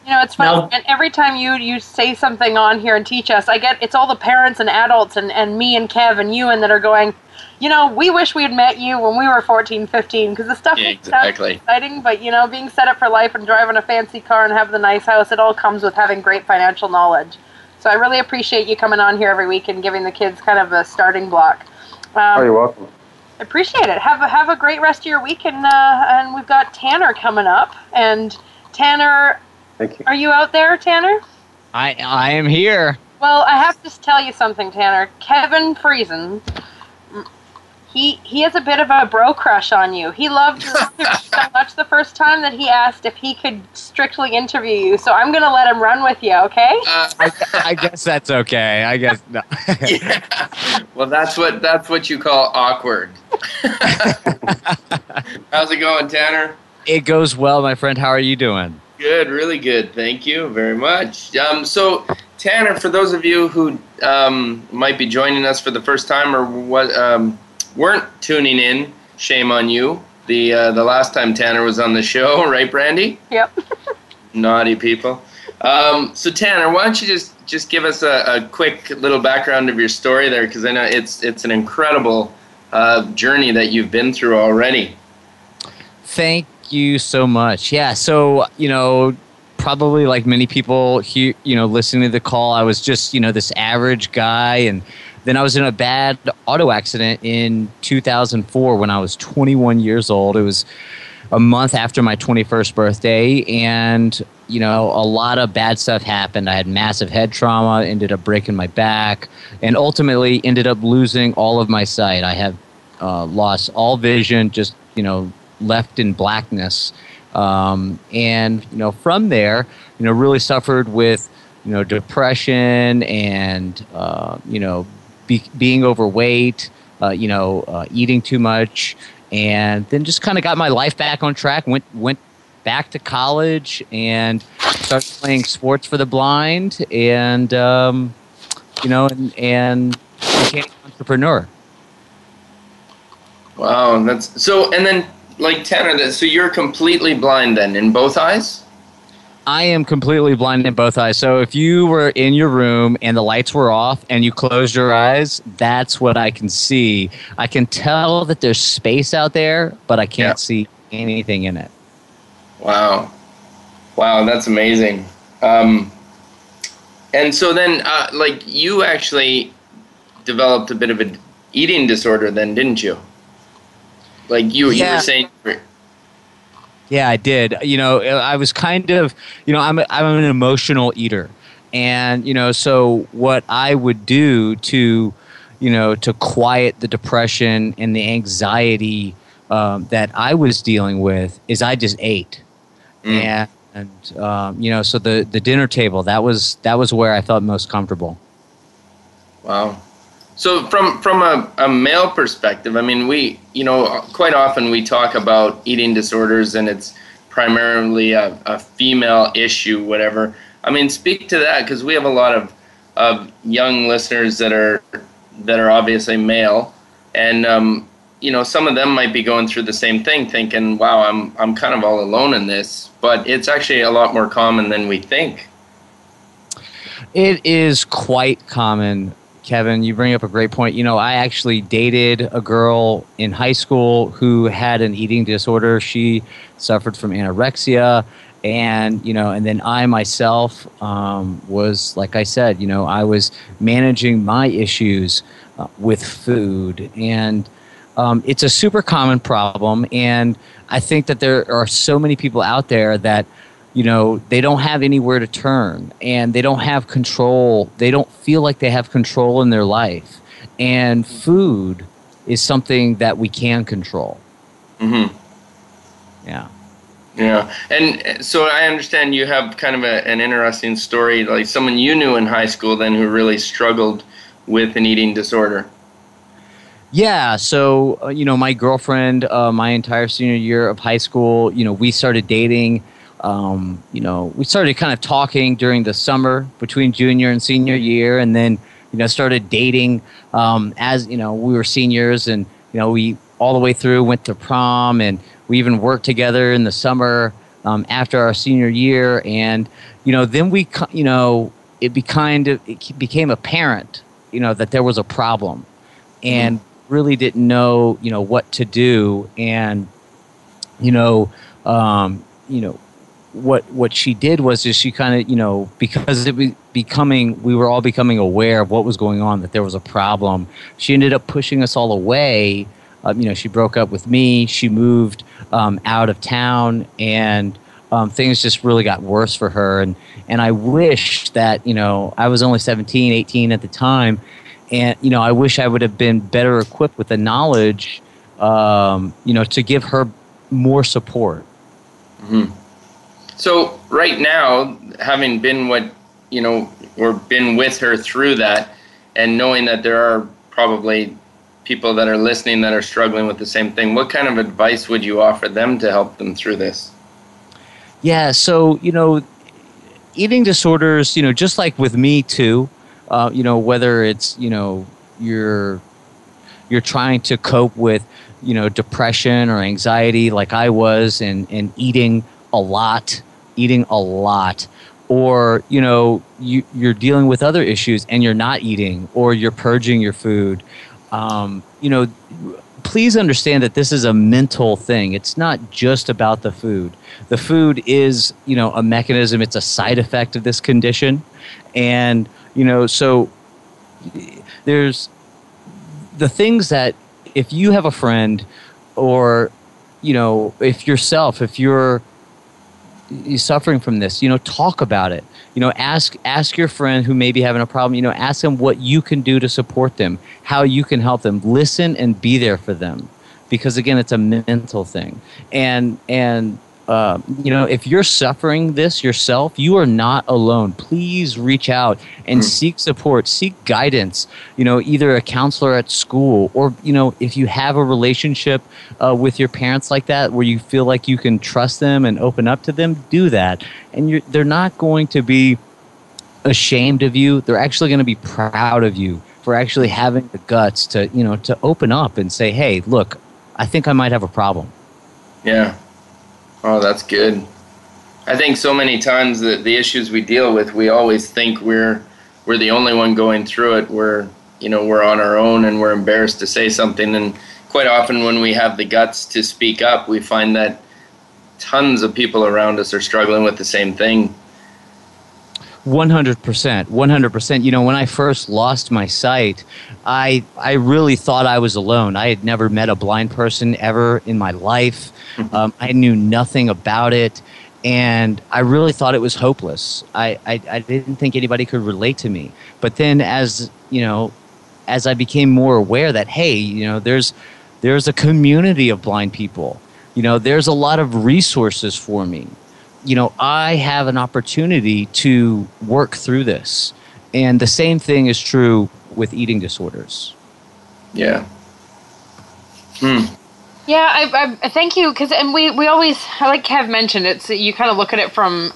[SPEAKER 1] You know, it's funny. And every time you you say something on here and teach us, I get it's all the parents and adults and, and me and Kev and you and that are going, you know, we wish we had met you when we were 14, 15 because the stuff yeah, exactly. exciting, but you know, being set up for life and driving a fancy car and having the nice house, it all comes with having great financial knowledge. So I really appreciate you coming on here every week and giving the kids kind of a starting block.
[SPEAKER 6] Um, oh, you're welcome.
[SPEAKER 1] I appreciate it. Have a, have a great rest of your week, and uh, and we've got Tanner coming up, and Tanner
[SPEAKER 6] Thank you.
[SPEAKER 1] Are you out there, Tanner?
[SPEAKER 7] I I am here.
[SPEAKER 1] Well, I have to tell you something, Tanner. Kevin Friesen, he he has a bit of a bro crush on you. He loved you so much the first time that he asked if he could strictly interview you. So I'm gonna let him run with you, okay?
[SPEAKER 7] Uh, I, I, guess that's okay. I guess no.
[SPEAKER 8] yeah. Well, that's what that's what you call awkward. How's it going, Tanner?
[SPEAKER 7] It goes well, my friend. How are you doing?
[SPEAKER 8] Good, really good. Thank you very much. Um, so, Tanner, for those of you who um, might be joining us for the first time or what um, weren't tuning in, shame on you. The uh, the last time Tanner was on the show, right, Brandy?
[SPEAKER 1] Yep.
[SPEAKER 8] Naughty people. Um, so, Tanner, why don't you just just give us a, a quick little background of your story there? Because I know it's it's an incredible uh, journey that you've been through already.
[SPEAKER 7] Thank you so much. Yeah, so you know, probably like many people here, you know, listening to the call, I was just you know this average guy, and then I was in a bad auto accident in 2004 when I was 21 years old. It was a month after my 21st birthday, and you know, a lot of bad stuff happened. I had massive head trauma, ended up breaking my back, and ultimately ended up losing all of my sight. I have uh, lost all vision, just you know, left in blackness. Um, and you know, from there, you know, really suffered with you know depression and uh, you know be, being overweight, uh, you know, uh, eating too much, and then just kind of got my life back on track. Went went back to college and started playing sports for the blind, and um, you know, and, and became an entrepreneur.
[SPEAKER 8] Wow, that's so. And then, like Tanner, so you're completely blind then in both eyes.
[SPEAKER 7] I am completely blind in both eyes. So if you were in your room and the lights were off and you closed your eyes, that's what I can see. I can tell that there's space out there, but I can't yeah. see anything in it.
[SPEAKER 8] Wow. Wow, that's amazing. Um, and so then, uh, like, you actually developed a bit of an eating disorder then, didn't you? Like, you, yeah. you were saying.
[SPEAKER 7] Yeah, I did. You know, I was kind of, you know, I'm, a, I'm an emotional eater. And, you know, so what I would do to, you know, to quiet the depression and the anxiety um, that I was dealing with is I just ate. Mm. And, and um, you know, so the, the dinner table, that was, that was where I felt most comfortable.
[SPEAKER 8] Wow. So from from a, a male perspective, I mean, we you know quite often we talk about eating disorders and it's primarily a, a female issue, whatever. I mean, speak to that because we have a lot of of young listeners that are that are obviously male, and um, you know some of them might be going through the same thing, thinking, "Wow, I'm I'm kind of all alone in this," but it's actually a lot more common than we think.
[SPEAKER 7] It is quite common Kevin, you bring up a great point. You know, I actually dated a girl in high school who had an eating disorder. She suffered from anorexia. And, you know, and then I myself um, was, like I said, you know, I was managing my issues uh, with food. And um, it's a super common problem. And I think that there are so many people out there that you know they don't have anywhere to turn and they don't have control. They don't feel like they have control in their life. And food is something that we can control.
[SPEAKER 8] Mm-hmm.
[SPEAKER 7] Yeah.
[SPEAKER 8] Yeah. And so i understand you have kind of a, an interesting story like someone you knew in high school then who really struggled with an eating disorder.
[SPEAKER 7] Yeah, so uh, you know, my girlfriend, uh, my entire senior year of high school, you know, we started dating um, you know, we started kind of talking during the summer between junior and senior year, and then you know started dating um, as you know we were seniors, and you know we all the way through went to prom, and we even worked together in the summer um, after our senior year, and you know then we you know it be kind of it became apparent you know that there was a problem, and mm-hmm. really didn't know you know what to do, and you know um, you know what what she did was just she kind of you know because it was becoming we were all becoming aware of what was going on that there was a problem. She ended up pushing us all away. Um, you know she broke up with me. She moved um, out of town and um, things just really got worse for her. And and i wish that you know i was only 17 18 at the time and you know i wish i would have been better equipped with the knowledge um, you know to give her more support.
[SPEAKER 8] Mm-hmm. So right now, having been what you know, or been with her through that, and knowing that there are probably people that are listening that are struggling with the same thing, what kind of advice would you offer them to help them through this?
[SPEAKER 7] Yeah, so you know, eating disorders, you know, just like with me too, uh, you know, whether it's you know you're you're trying to cope with you know depression or anxiety like I was, and and eating a lot eating a lot, or you know you, you're dealing with other issues and you're not eating or you're purging your food. Um, you know please understand that this is a mental thing. It's not just about the food. The food is you know a mechanism. It's a side effect of this condition. And you know so there's the things that if you have a friend or you know if yourself if you're you're suffering from this you know talk about it. You know ask ask your friend who may be having a problem you know ask them what you can do to support them how you can help them. Listen and be there for them because again it's a mental thing. And and uh, you know, if you're suffering this yourself, you are not alone. Please reach out and mm. seek support, seek guidance. You know, either a counselor at school or, you know, if you have a relationship uh, with your parents like that where you feel like you can trust them and open up to them, do that. And they're not going to be ashamed of you. They're actually going to be proud of you for actually having the guts to, you know, to open up and say, hey, look, I think I might have a problem.
[SPEAKER 8] Yeah. Oh, that's good. I think so many times that the issues we deal with, we always think we're we're the only one going through it. We're you know we're on our own and we're embarrassed to say something. And quite often, when we have the guts to speak up, we find that tons of people around us are struggling with the same thing.
[SPEAKER 7] 100% 100% you know when i first lost my sight i i really thought i was alone. I had never met a blind person ever in my life. Mm-hmm. um, i knew nothing about it and i really thought it was hopeless. I, I i didn't think anybody could relate to me. But then as you know as i became more aware that hey you know there's there's a community of blind people. You know there's a lot of resources for me you know, I have an opportunity to work through this. And the same thing is true with eating disorders.
[SPEAKER 8] Yeah. Hmm.
[SPEAKER 1] Yeah, I, I thank you because, and we, we always, I like Kev mentioned, it's you kind of look at it from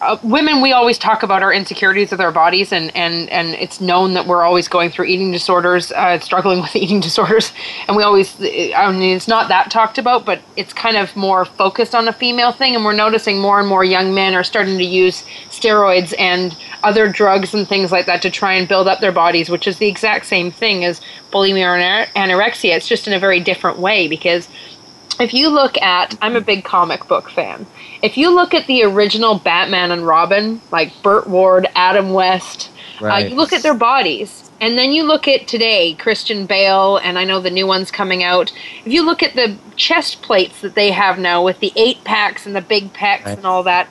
[SPEAKER 1] uh, women. We always talk about our insecurities with our bodies, and and and it's known that we're always going through eating disorders, uh, struggling with eating disorders, and we always, I mean, it's not that talked about, but it's kind of more focused on a female thing, and we're noticing more and more young men are starting to use steroids and other drugs and things like that to try and build up their bodies, which is the exact same thing as bulimia or anorexia. It's just in a very different way because if you look at, I'm a big comic book fan. If you look at the original Batman and Robin, like Burt Ward, Adam West, right. uh, you look at their bodies. And then you look at today, Christian Bale, and I know the new one's coming out. If you look at the chest plates that they have now with the eight packs and the big pecs right. and all that,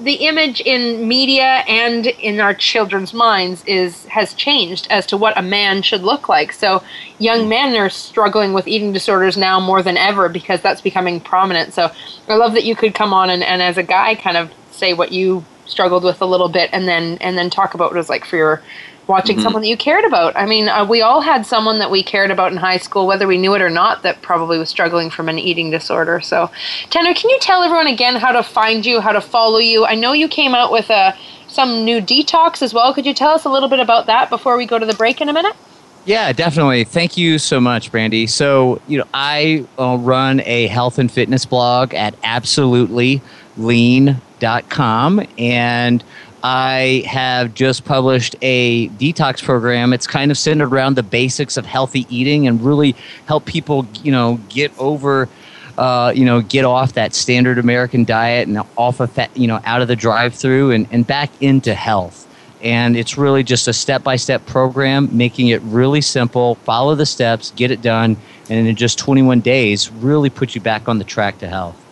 [SPEAKER 1] the image in media and in our children's minds is has changed as to what a man should look like. So young hmm. men are struggling with eating disorders now more than ever because that's becoming prominent. So I love that you could come on and, and as a guy kind of say what you struggled with a little bit and then and then talk about what it was like for your watching mm-hmm. someone that you cared about. I mean, uh, we all had someone that we cared about in high school, whether we knew it or not, that probably was struggling from an eating disorder. So, Tanner, can you tell everyone again how to find you, how to follow you? I know you came out with a uh, some new detox as well. Could you tell us a little bit about that before we go to the break in a minute?
[SPEAKER 7] Yeah, definitely. Thank you so much, Brandy. So, you know, I uh, run a health and fitness blog at absolutelylean.com and I have just published a detox program. It's kind of centered around the basics of healthy eating and really help people, you know, get over, uh, you know, get off that standard American diet and off of fat, you know, out of the drive-through and, and back into health. And it's really just a step-by-step program, making it really simple. Follow the steps, get it done, and in just 21 days, really put you back on the track to health.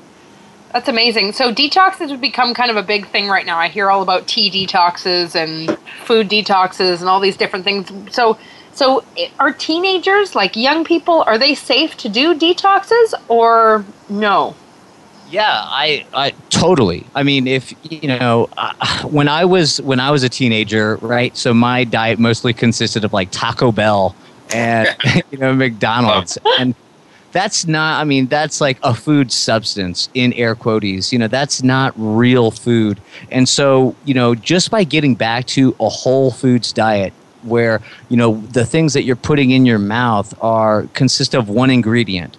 [SPEAKER 1] That's amazing. So detoxes have become kind of a big thing right now. I hear all about tea detoxes and food detoxes and all these different things. So so are teenagers like young people are they safe to do detoxes or no?
[SPEAKER 7] Yeah, I, I totally. I mean, if you know, uh, when I was when I was a teenager, right? So my diet mostly consisted of like Taco Bell and you know McDonald's, and that's not i mean that's like a food substance in air quotes you know that's not real food. And so you know just by getting back to a whole foods diet where you know the things that you're putting in your mouth are consist of one ingredient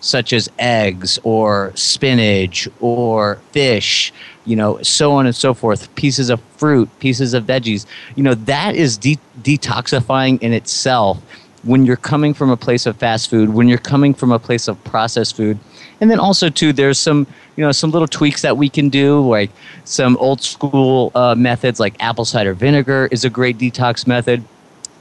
[SPEAKER 7] such as eggs or spinach or fish, you know, so on and so forth, pieces of fruit, pieces of veggies, you know, that is de- detoxifying in itself when you're coming from a place of fast food, when you're coming from a place of processed food. And then also too, there's some you know some little tweaks that we can do, like some old school uh, methods, like apple cider vinegar is a great detox method.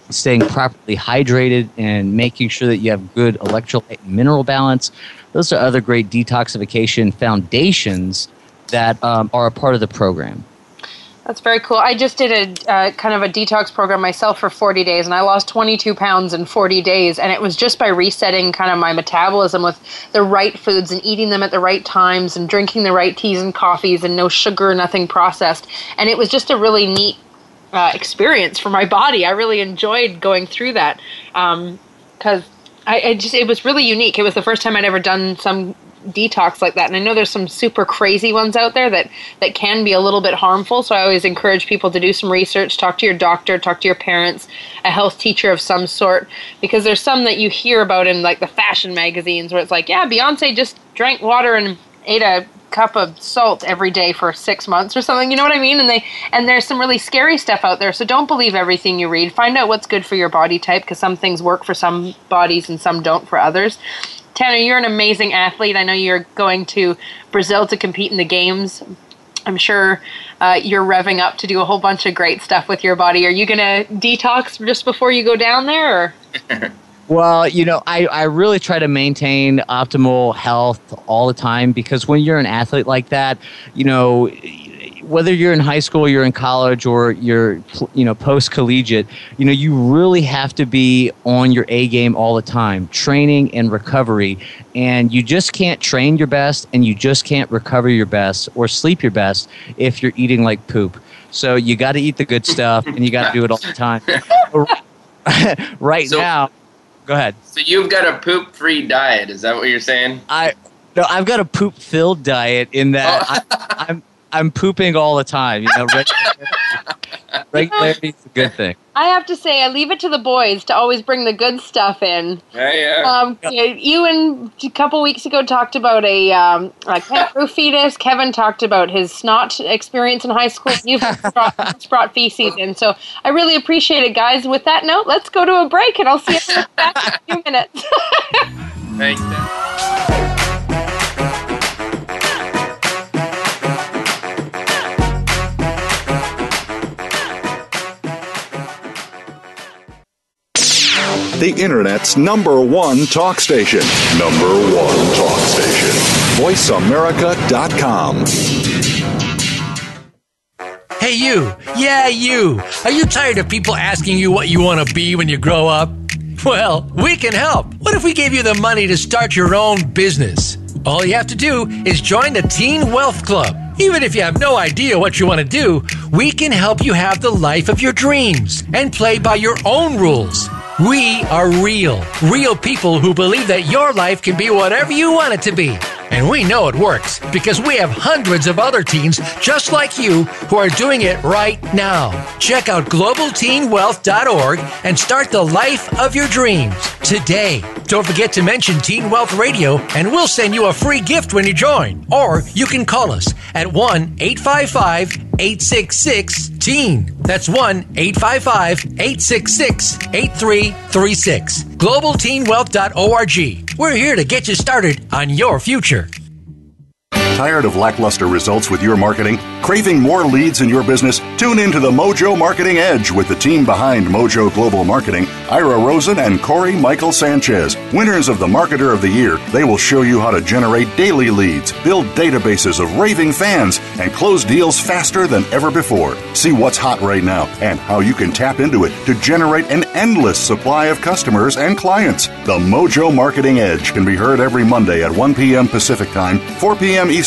[SPEAKER 7] Staying properly hydrated and making sure that you have good electrolyte and mineral balance. Those are other great detoxification foundations that um, are a part of the program.
[SPEAKER 1] That's very cool. I just did a uh, kind of a detox program myself for 40 days, and I lost 22 pounds in 40 days. And it was just by resetting kind of my metabolism with the right foods and eating them at the right times and drinking the right teas and coffees and no sugar, nothing processed. And it was just a really neat uh, experience for my body. I really enjoyed going through that because um, I, I just it was really unique. It was the first time I'd ever done some detox like that. And I know there's some super crazy ones out there that that can be a little bit harmful. So I always encourage people to do some research, talk to your doctor, talk to your parents, a health teacher of some sort, because there's some that you hear about in like the fashion magazines where it's like, yeah, Beyonce just drank water and ate a cup of salt every day for six months or something. You know what I mean? And they and there's some really scary stuff out there. So don't believe everything you read. Find out what's good for your body type because some things work for some bodies and some don't for others. Tanner, you're an amazing athlete. I know you're going to Brazil to compete in the games. I'm sure uh, you're revving up to do a whole bunch of great stuff with your body. Are you going to detox just before you go down there?
[SPEAKER 7] well, you know, I, I really try to maintain optimal health all the time because when you're an athlete like that, you know, whether you're in high school, you're in college, or you're you know post collegiate, you know you really have to be on your A game all the time, training and recovery, and you just can't train your best and you just can't recover your best or sleep your best if you're eating like poop. So you got to eat the good stuff and you got to do it all the time. right so, now, go ahead.
[SPEAKER 8] So you've got a poop free diet. Is that what you're saying?
[SPEAKER 7] I no, I've got a poop filled diet in that oh. I, I'm I'm pooping all the time. You know, regularity is a good thing.
[SPEAKER 1] I have to say, I leave it to the boys to always bring the good stuff in.
[SPEAKER 8] Yeah, yeah.
[SPEAKER 1] Um, Ewan a couple weeks ago talked about a, um, a kangaroo fetus. Kevin talked about his snot experience in high school. You've brought, brought feces in, so I really appreciate it, guys. With that note, let's go to a break, and I'll see you back in a few minutes.
[SPEAKER 8] Thanks.
[SPEAKER 4] The Internet's number one talk station. Number one talk station. VoiceAmerica.com.
[SPEAKER 5] Hey, you. Yeah, you. Are you tired of people asking you what you want to be when you grow up? Well, we can help. What if we gave you the money to start your own business? All you have to do is join the Teen Wealth Club. Even if you have no idea what you want to do, we can help you have the life of your dreams and play by your own rules. We are real, real people who believe that your life can be whatever you want it to be. And we know it works because we have hundreds of other teens just like you who are doing it right now. Check out globalteenwealth.org and start the life of your dreams today. Don't forget to mention Teen Wealth Radio and we'll send you a free gift when you join. Or you can call us at 1 855 866 TEEN. That's 1 855 866 8336. GlobalTeenWealth.org. We're here to get you started on your future.
[SPEAKER 4] Tired of lackluster results with your marketing? Craving more leads in your business? Tune in to the Mojo Marketing Edge with the team behind Mojo Global Marketing, Ira Rosen and Corey Michael Sanchez. Winners of the Marketer of the Year, they will show you how to generate daily leads, build databases of raving fans, and close deals faster than ever before. See what's hot right now and how you can tap into it to generate an endless supply of customers and clients. The Mojo Marketing Edge can be heard every Monday at 1 p.m. Pacific Time, 4 p.m. Eastern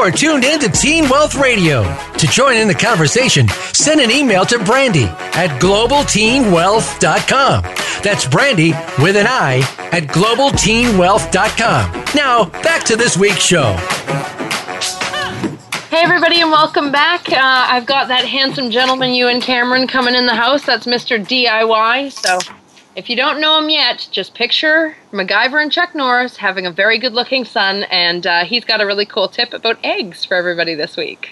[SPEAKER 5] Are tuned in to Teen Wealth Radio. To join in the conversation, send an email to Brandy at globalteenwealth.com. That's Brandy with an I at globalteenwealth.com. Now, back to this week's show.
[SPEAKER 1] Hey, everybody, and welcome back. Uh, I've got that handsome gentleman, Ewan Cameron, coming in the house. That's Mr. DIY. So, if you don't know him yet, just picture MacGyver and Chuck Norris having a very good looking son, and uh, he's got a really cool tip about eggs for everybody this week.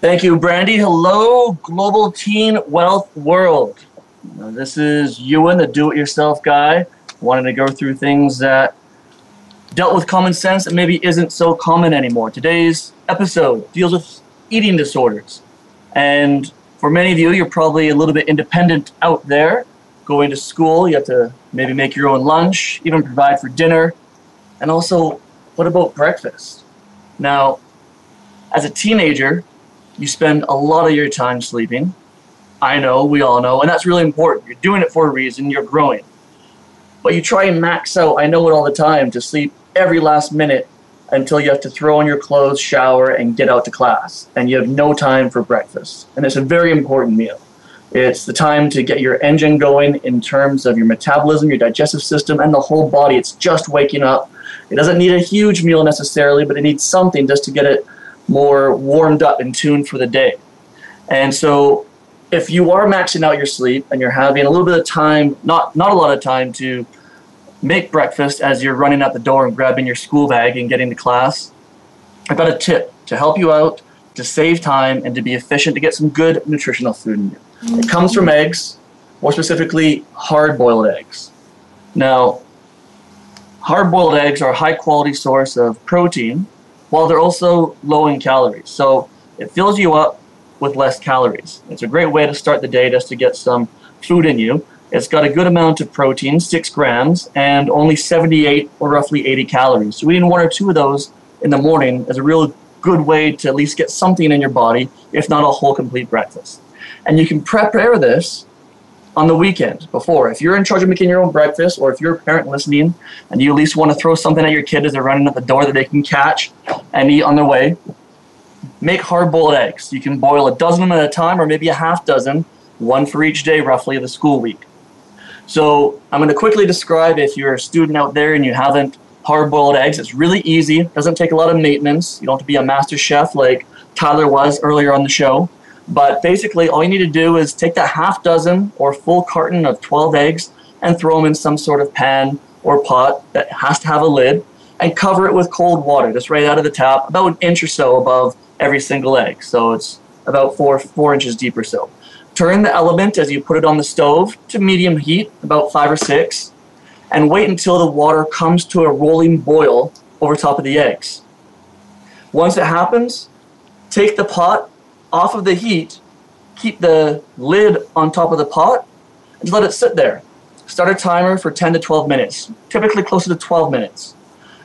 [SPEAKER 9] Thank you, Brandy. Hello, Global Teen Wealth World. This is Ewan, the do it yourself guy, wanting to go through things that dealt with common sense that maybe isn't so common anymore. Today's episode deals with eating disorders. And for many of you, you're probably a little bit independent out there, going to school. You have to maybe make your own lunch, even provide for dinner. And also, what about breakfast? Now, as a teenager, you spend a lot of your time sleeping. I know, we all know, and that's really important. You're doing it for a reason, you're growing. But you try and max out, I know it all the time, to sleep every last minute until you have to throw on your clothes, shower, and get out to class. And you have no time for breakfast. And it's a very important meal. It's the time to get your engine going in terms of your metabolism, your digestive system, and the whole body. It's just waking up. It doesn't need a huge meal necessarily, but it needs something just to get it more warmed up and tuned for the day. And so if you are maxing out your sleep and you're having a little bit of time, not not a lot of time to make breakfast as you're running out the door and grabbing your school bag and getting to class, I've got a tip to help you out, to save time, and to be efficient, to get some good nutritional food in you. It comes from eggs, more specifically, hard boiled eggs. Now, hard boiled eggs are a high quality source of protein, while they're also low in calories. So it fills you up with less calories. It's a great way to start the day just to get some food in you. It's got a good amount of protein, six grams, and only 78 or roughly 80 calories. So eating one or two of those in the morning is a real good way to at least get something in your body, if not a whole complete breakfast. And you can prepare this on the weekend before. If you're in charge of making your own breakfast, or if you're a parent listening and you at least want to throw something at your kid as they're running at the door that they can catch and eat on their way, make hard boiled eggs. You can boil a dozen at a time, or maybe a half dozen, one for each day roughly of the school week. So I'm going to quickly describe if you're a student out there and you haven't hard-boiled eggs. It's really easy. Doesn't take a lot of maintenance. You don't have to be a master chef like Tyler was earlier on the show. But basically, all you need to do is take that half dozen or full carton of 12 eggs and throw them in some sort of pan or pot that has to have a lid and cover it with cold water, just right out of the tap, about an inch or so above every single egg. So it's about four four inches deep or so. Turn the element as you put it on the stove to medium heat, about five or six, and wait until the water comes to a rolling boil over top of the eggs. Once it happens, take the pot off of the heat, keep the lid on top of the pot, and let it sit there. Start a timer for 10 to 12 minutes, typically closer to 12 minutes.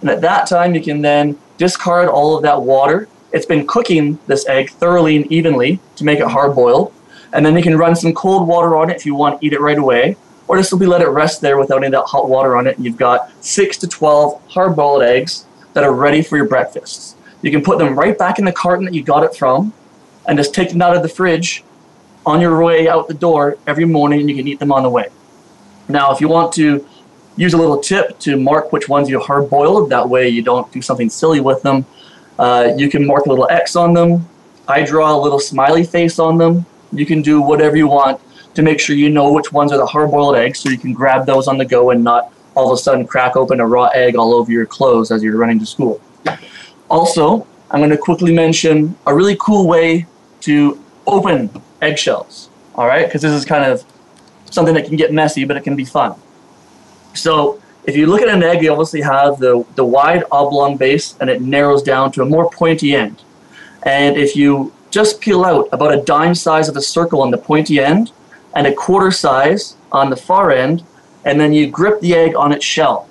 [SPEAKER 9] And at that time, you can then discard all of that water. It's been cooking this egg thoroughly and evenly to make it hard boiled and then you can run some cold water on it if you want to eat it right away, or just simply let it rest there without any of that hot water on it, and you've got six to 12 hard-boiled eggs that are ready for your breakfasts. You can put them right back in the carton that you got it from, and just take them out of the fridge on your way out the door every morning, and you can eat them on the way. Now, if you want to use a little tip to mark which ones you hard boiled, that way you don't do something silly with them, uh, you can mark a little X on them. I draw a little smiley face on them you can do whatever you want to make sure you know which ones are the hard-boiled eggs so you can grab those on the go and not all of a sudden crack open a raw egg all over your clothes as you're running to school. Also, I'm going to quickly mention a really cool way to open eggshells, all right? Because this is kind of something that can get messy, but it can be fun. So if you look at an egg, you obviously have the, the wide oblong base and it narrows down to a more pointy end. And if you just peel out about a dime size of a circle on the pointy end and a quarter size on the far end, and then you grip the egg on its shell.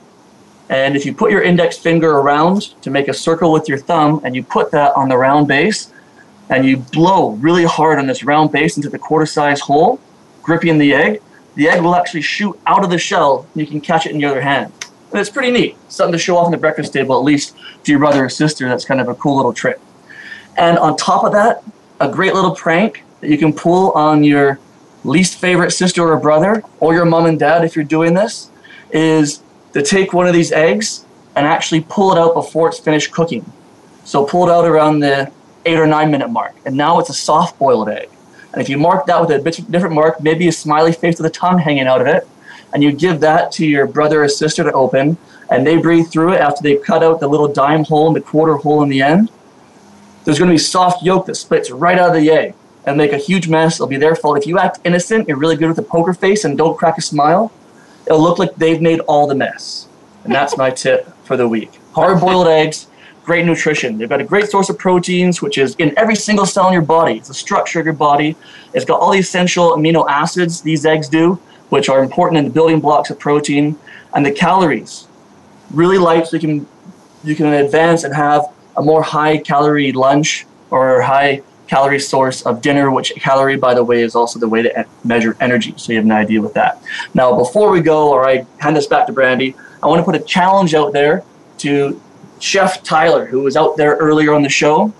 [SPEAKER 9] And if you put your index finger around to make a circle with your thumb and you put that on the round base and you blow really hard on this round base into the quarter size hole, gripping the egg, the egg will actually shoot out of the shell and you can catch it in your other hand. And it's pretty neat. Something to show off on the breakfast table, at least to your brother or sister. That's kind of a cool little trick. And on top of that, a great little prank that you can pull on your least favorite sister or brother, or your mom and dad if you're doing this, is to take one of these eggs and actually pull it out before it's finished cooking. So pull it out around the eight or nine minute mark. And now it's a soft boiled egg. And if you mark that with a bit different mark, maybe a smiley face with a tongue hanging out of it, and you give that to your brother or sister to open, and they breathe through it after they've cut out the little dime hole and the quarter hole in the end, there's going to be soft yolk that splits right out of the egg and make a huge mess. It'll be their fault. If you act innocent, you're really good with a poker face, and don't crack a smile, it'll look like they've made all the mess. And that's my tip for the week. Hard boiled eggs, great nutrition. They've got a great source of proteins, which is in every single cell in your body. It's the structure of your body. It's got all the essential amino acids these eggs do, which are important in the building blocks of protein, and the calories. Really light, so you can you can advance and have a more high calorie lunch or high calorie source of dinner, which calorie, by the way, is also the way to measure energy. So you have an idea with that. Now, before we go, or I hand this back to Brandy, I want to put a challenge out there to Chef Tyler, who was out there earlier on the show.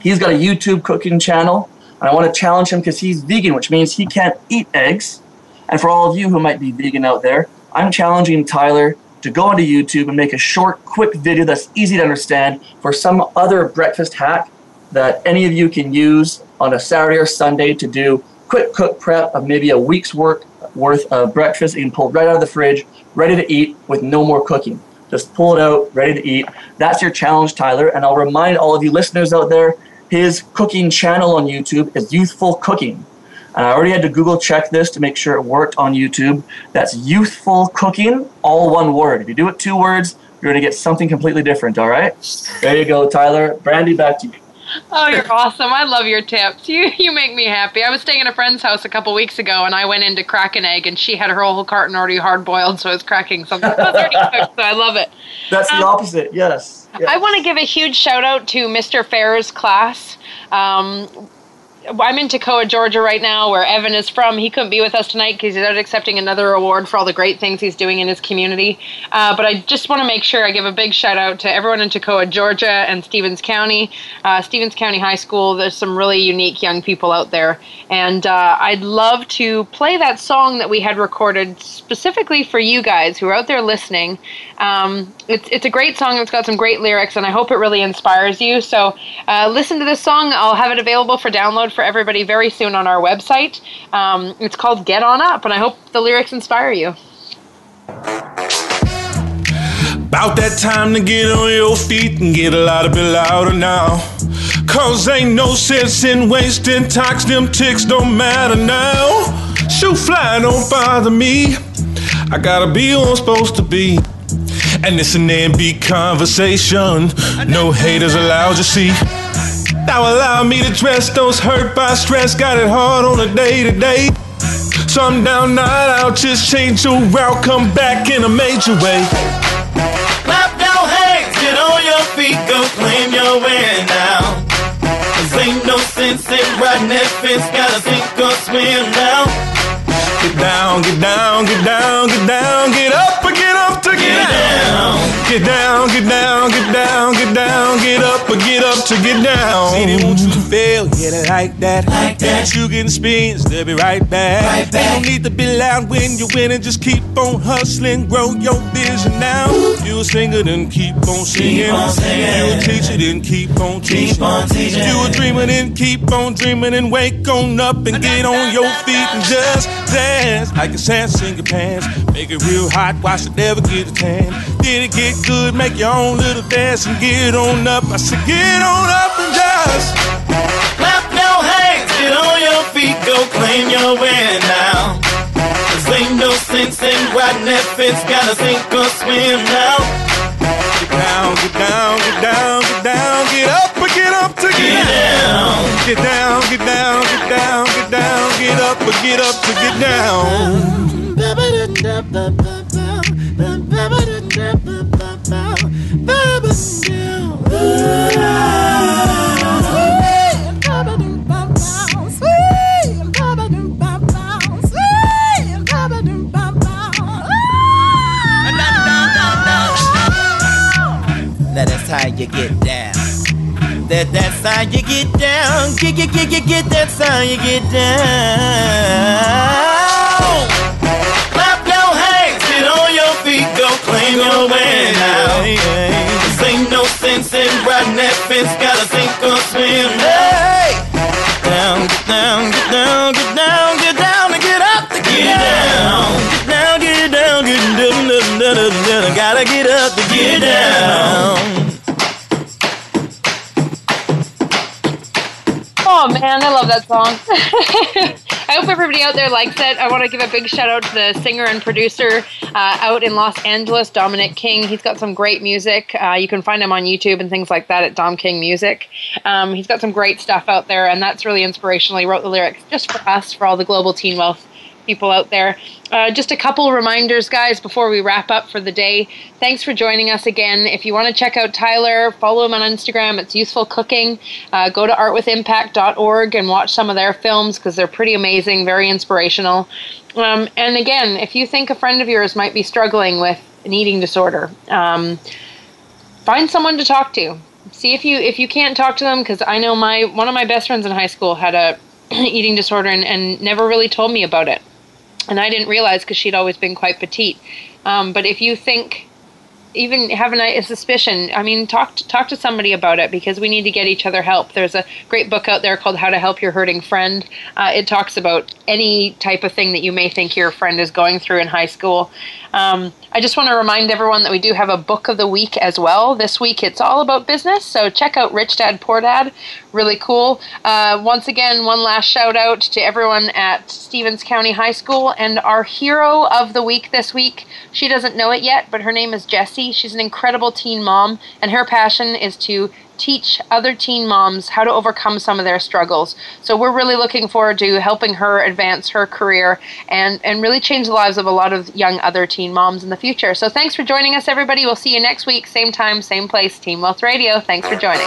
[SPEAKER 9] He's got a YouTube cooking channel, and I want to challenge him because he's vegan, which means he can't eat eggs. And for all of you who might be vegan out there, I'm challenging Tyler to go onto YouTube and make a short, quick video that's easy to understand for some other breakfast hack that any of you can use on a Saturday or Sunday to do quick cook prep of maybe a week's work worth of breakfast you can pull right out of the fridge, ready to eat with no more cooking. Just pull it out, ready to eat. That's your challenge, Tyler. And I'll remind all of you listeners out there, his cooking channel on YouTube is Youthful Cooking. And I already had to Google check this to make sure it worked on YouTube. That's Youthful Cooking, all one word. If you do it two words, you're going to get something completely different, all right? There you go, Tyler. Brandy, back to you.
[SPEAKER 1] Oh, you're awesome. I love your tips. You you make me happy. I was staying at a friend's house a couple weeks ago and I went in to crack an egg and she had her whole carton already hard boiled, so I was cracking something. so I love it.
[SPEAKER 9] That's the um, opposite, yes. yes.
[SPEAKER 1] I want to give a huge shout out to Mr. Fair's class. Um, I'm in Toccoa, Georgia right now, where Evan is from. He couldn't be with us tonight because he's out accepting another award for all the great things he's doing in his community. Uh, but I just want to make sure I give a big shout out to everyone in Toccoa, Georgia, and Stephens County. Uh, Stephens County High School, there's some really unique young people out there. And uh, I'd love to play that song that we had recorded specifically for you guys who are out there listening. Um, it's, it's a great song, it's got some great lyrics, and I hope it really inspires you. So uh, listen to this song. I'll have it available for download for everybody very soon on our website. Um, it's called Get On Up, and I hope the lyrics inspire you.
[SPEAKER 10] About that time to get on your feet and get a lot of bit louder now. Cause ain't no sense in wasting talks, them ticks don't matter now. Shoot fly, don't bother me. I gotta be who I'm supposed to be. And it's an NB conversation. No haters allowed, you see. Now allow me to dress those hurt by stress. Got it hard on a day to day. So I'm down, not out, just change your route, come back in a major way.
[SPEAKER 11] Clap your hands, get on your feet, go claim your win now. Cause ain't no sense in riding that fence, gotta sink or swim now.
[SPEAKER 10] Get down, get down, get down, get down, get up or get up to get, get down. down. Get down, get down, get down, get down, get up or get up to get down. See, they want you to fail, yeah, they like that. Like that. You getting spins, they'll be right back. Right back. You don't need to be loud when you're winning, just keep on hustling, grow your vision now. You a singer, then keep on singing. Keep on singing. You a teacher, then keep on teaching. Keep on teaching. You a dreamer, then keep on dreaming and wake on up and get on your feet and just dance like a sand, sing your pants. Make it real hot, watch it never get a tan. Did it get good, make your own little dance and get on up. I said, get on up and just
[SPEAKER 11] clap your hands, get on your feet, go claim your win now. Cause ain't no sense in riding that fence, gotta sink or swim now.
[SPEAKER 10] Get down, get down, get down, get down, get up or get up to get, get down. Get down, get down, get down, get down, get up or get up to get down.
[SPEAKER 11] You get down. That that's how you get down. Get get get get get. That's how you get down. Clap your hands, get on your feet, go claim your way now. This ain't no sense in riding that fence. Gotta sink or swim. Hey, down, get down, get down, get down, get down, and get up to get down. Get down, get down, get down, down, down, down. Gotta get up to get down.
[SPEAKER 1] Oh man, I love that song. I hope everybody out there likes it. I want to give a big shout out to the singer and producer uh, out in Los Angeles, Dominic King. He's got some great music. Uh, you can find him on YouTube and things like that at Dom King Music. Um, he's got some great stuff out there, and that's really inspirational. He wrote the lyrics just for us, for all the global teen wealth people out there. Uh, just a couple reminders, guys, before we wrap up for the day. Thanks for joining us again. If you want to check out Tyler, follow him on Instagram. It's Youthful Cooking. Uh, go to artwithimpact.org and watch some of their films because they're pretty amazing, very inspirational. Um, and again, if you think a friend of yours might be struggling with an eating disorder, um, find someone to talk to. See if you if you can't talk to them because I know my one of my best friends in high school had a eating disorder and, and never really told me about it and I didn't realize because she'd always been quite petite. Um, but if you think, even have a, a suspicion, I mean, talk to, talk to somebody about it because we need to get each other help. There's a great book out there called How to Help Your Hurting Friend. Uh, it talks about any type of thing that you may think your friend is going through in high school. Um, I just want to remind everyone that we do have a book of the week as well. This week it's all about business, so check out Rich Dad Poor Dad. Really cool. Uh, once again, one last shout out to everyone at Stephens County High School and our hero of the week this week. She doesn't know it yet, but her name is Jessie. She's an incredible teen mom, and her passion is to teach other teen moms how to overcome some of their struggles. So we're really looking forward to helping her advance her career and, and really change the lives of a lot of young other teen moms in the future. So thanks for joining us, everybody. We'll see you next week, same time, same place, Teen Wealth Radio. Thanks for joining.